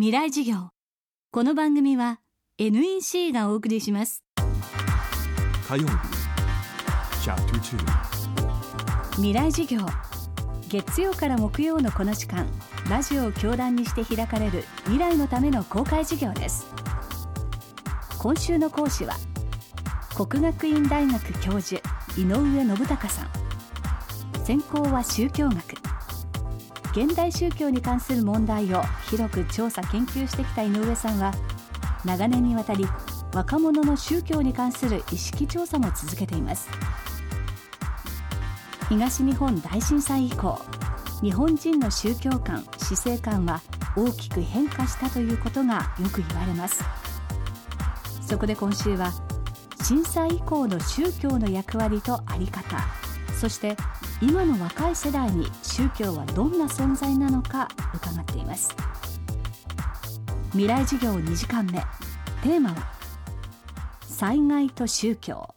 未来事業。この番組は NEC がお送りします。火曜日未来事業。月曜から木曜のこの時間ラジオを教壇にして開かれる未来のための公開事業です。今週の講師は国学院大学教授井上信孝さん。専攻は宗教学現代宗教に関する問題を広く調査研究してきた井上さんは長年にわたり若者の宗教に関する意識調査も続けています。東日本大震災以降日本人の宗教観死生観は大きく変化したということがよく言われます。そこで今週は震災以降の宗教の役割と在り方そして今の若い世代に宗教はどんな存在なのか伺っています。未来授業2時間目。テーマは災害と宗教。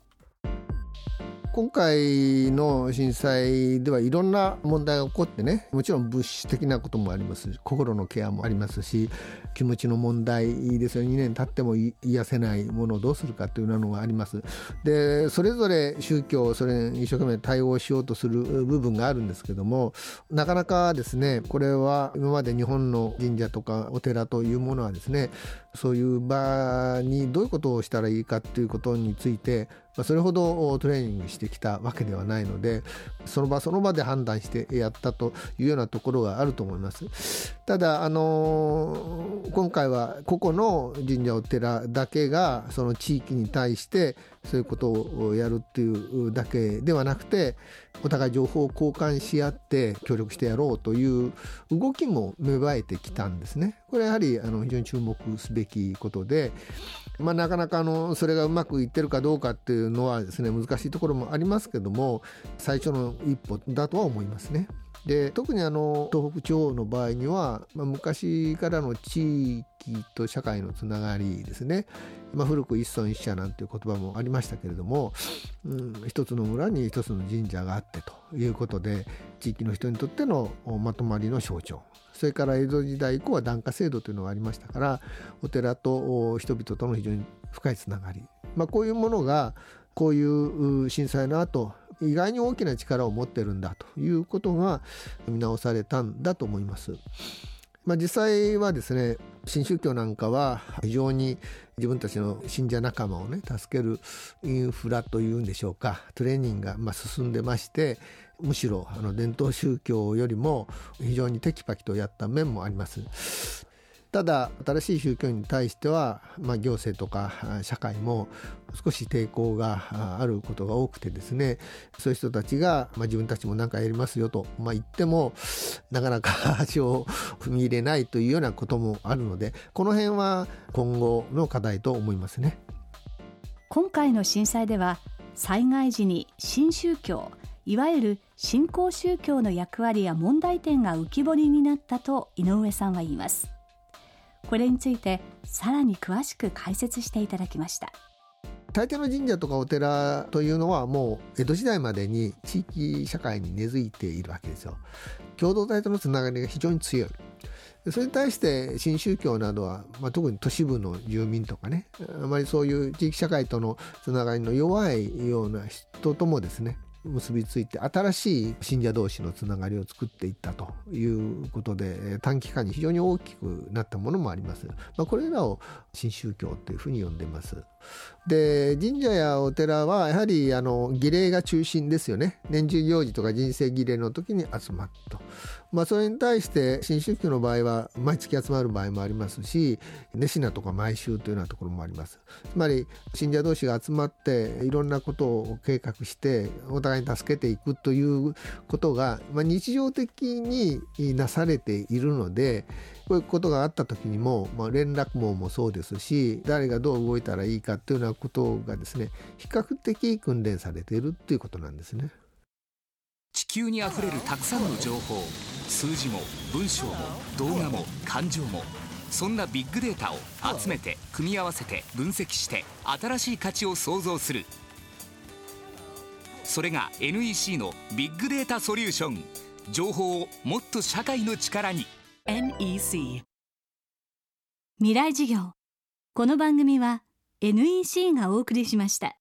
今回の震災ではいろんな問題が起こってねもちろん物質的なこともあります心のケアもありますし気持ちの問題ですよ2年経っても癒せないものをどうするかというのがあります。でそれぞれ宗教それに一生懸命対応しようとする部分があるんですけどもなかなかですねこれは今まで日本の神社とかお寺というものはですねそういう場にどういうことをしたらいいかということについてそれほどトレーニングしてきたわけではないのでその場その場で判断してやったというようなところがあると思いますただあの今回は個々の神社お寺だけがその地域に対してそういうことをやるっていうだけではなくてお互い情報を交換し合って協力してやろうという動きも芽生えてきたんですね。これはやはりあの非常に注目すべきことで、まあ、なかなかあのそれがうまくいってるかどうかっていうのはですね難しいところもありますけども最初の一歩だとは思いますね。で特にあの東北地方の場合には、まあ、昔からの地域と社会のつながりですね、まあ、古く一村一社なんていう言葉もありましたけれども、うん、一つの村に一つの神社があってということで地域の人にとってのまとまりの象徴それから江戸時代以降は檀家制度というのがありましたからお寺と人々との非常に深いつながり、まあ、こういうものがこういう震災の後意外に大きな力を持ってるんだということが見直されたんだと思います。まあ、実際はですね新宗教なんかは非常に自分たちの信者仲間をね助けるインフラというんでしょうかトレーニングがま進んでましてむしろあの伝統宗教よりも非常にテキパキとやった面もあります。ただ新しい宗教に対しては、まあ、行政とか社会も少し抵抗があることが多くてですねそういう人たちが、まあ、自分たちも何かやりますよと、まあ、言ってもなかなか 足を踏み入れないというようなこともあるのでこの辺は今後の課題と思いますね。今回の震災では災害時に新宗教いわゆる新興宗教の役割や問題点が浮き彫りになったと井上さんは言います。これについてさらに詳しく解説していただきました。大抵の神社とかお寺というのはもう江戸時代までに地域社会に根付いているわけですよ。共同体とのつながりが非常に強い。それに対して新宗教などは、まあ、特に都市部の住民とかねあまりそういう地域社会とのつながりの弱いような人ともですね結びついて新しい信者同士のつながりを作っていったということで短期間に非常に大きくなったものもあります。まあ、これらを新宗教というふうに呼んでます。で神社やお寺はやはりあの儀礼が中心ですよね年中行事とか人生儀礼の時に集まると、まあ、それに対して新宗教の場合は毎月集まる場合もありますし弟子なとか毎週というようなところもありますつまり信者同士が集まっていろんなことを計画してお互いに助けていくということが、まあ、日常的になされているのでこういうことがあった時にも、まあ、連絡網もそうですし誰がどう動いたらいいかっていうようなことがですね比較的訓練されているっていうことなんですね。地球にあふれるたくさんの情報数字も文章も動画も感情もそんなビッグデータを集めて組み合わせて分析して新しい価値を創造するそれが NEC のビッグデータソリューション情報をもっと社会の力に。NEC 未来事業。この番組は NEC がお送りしました。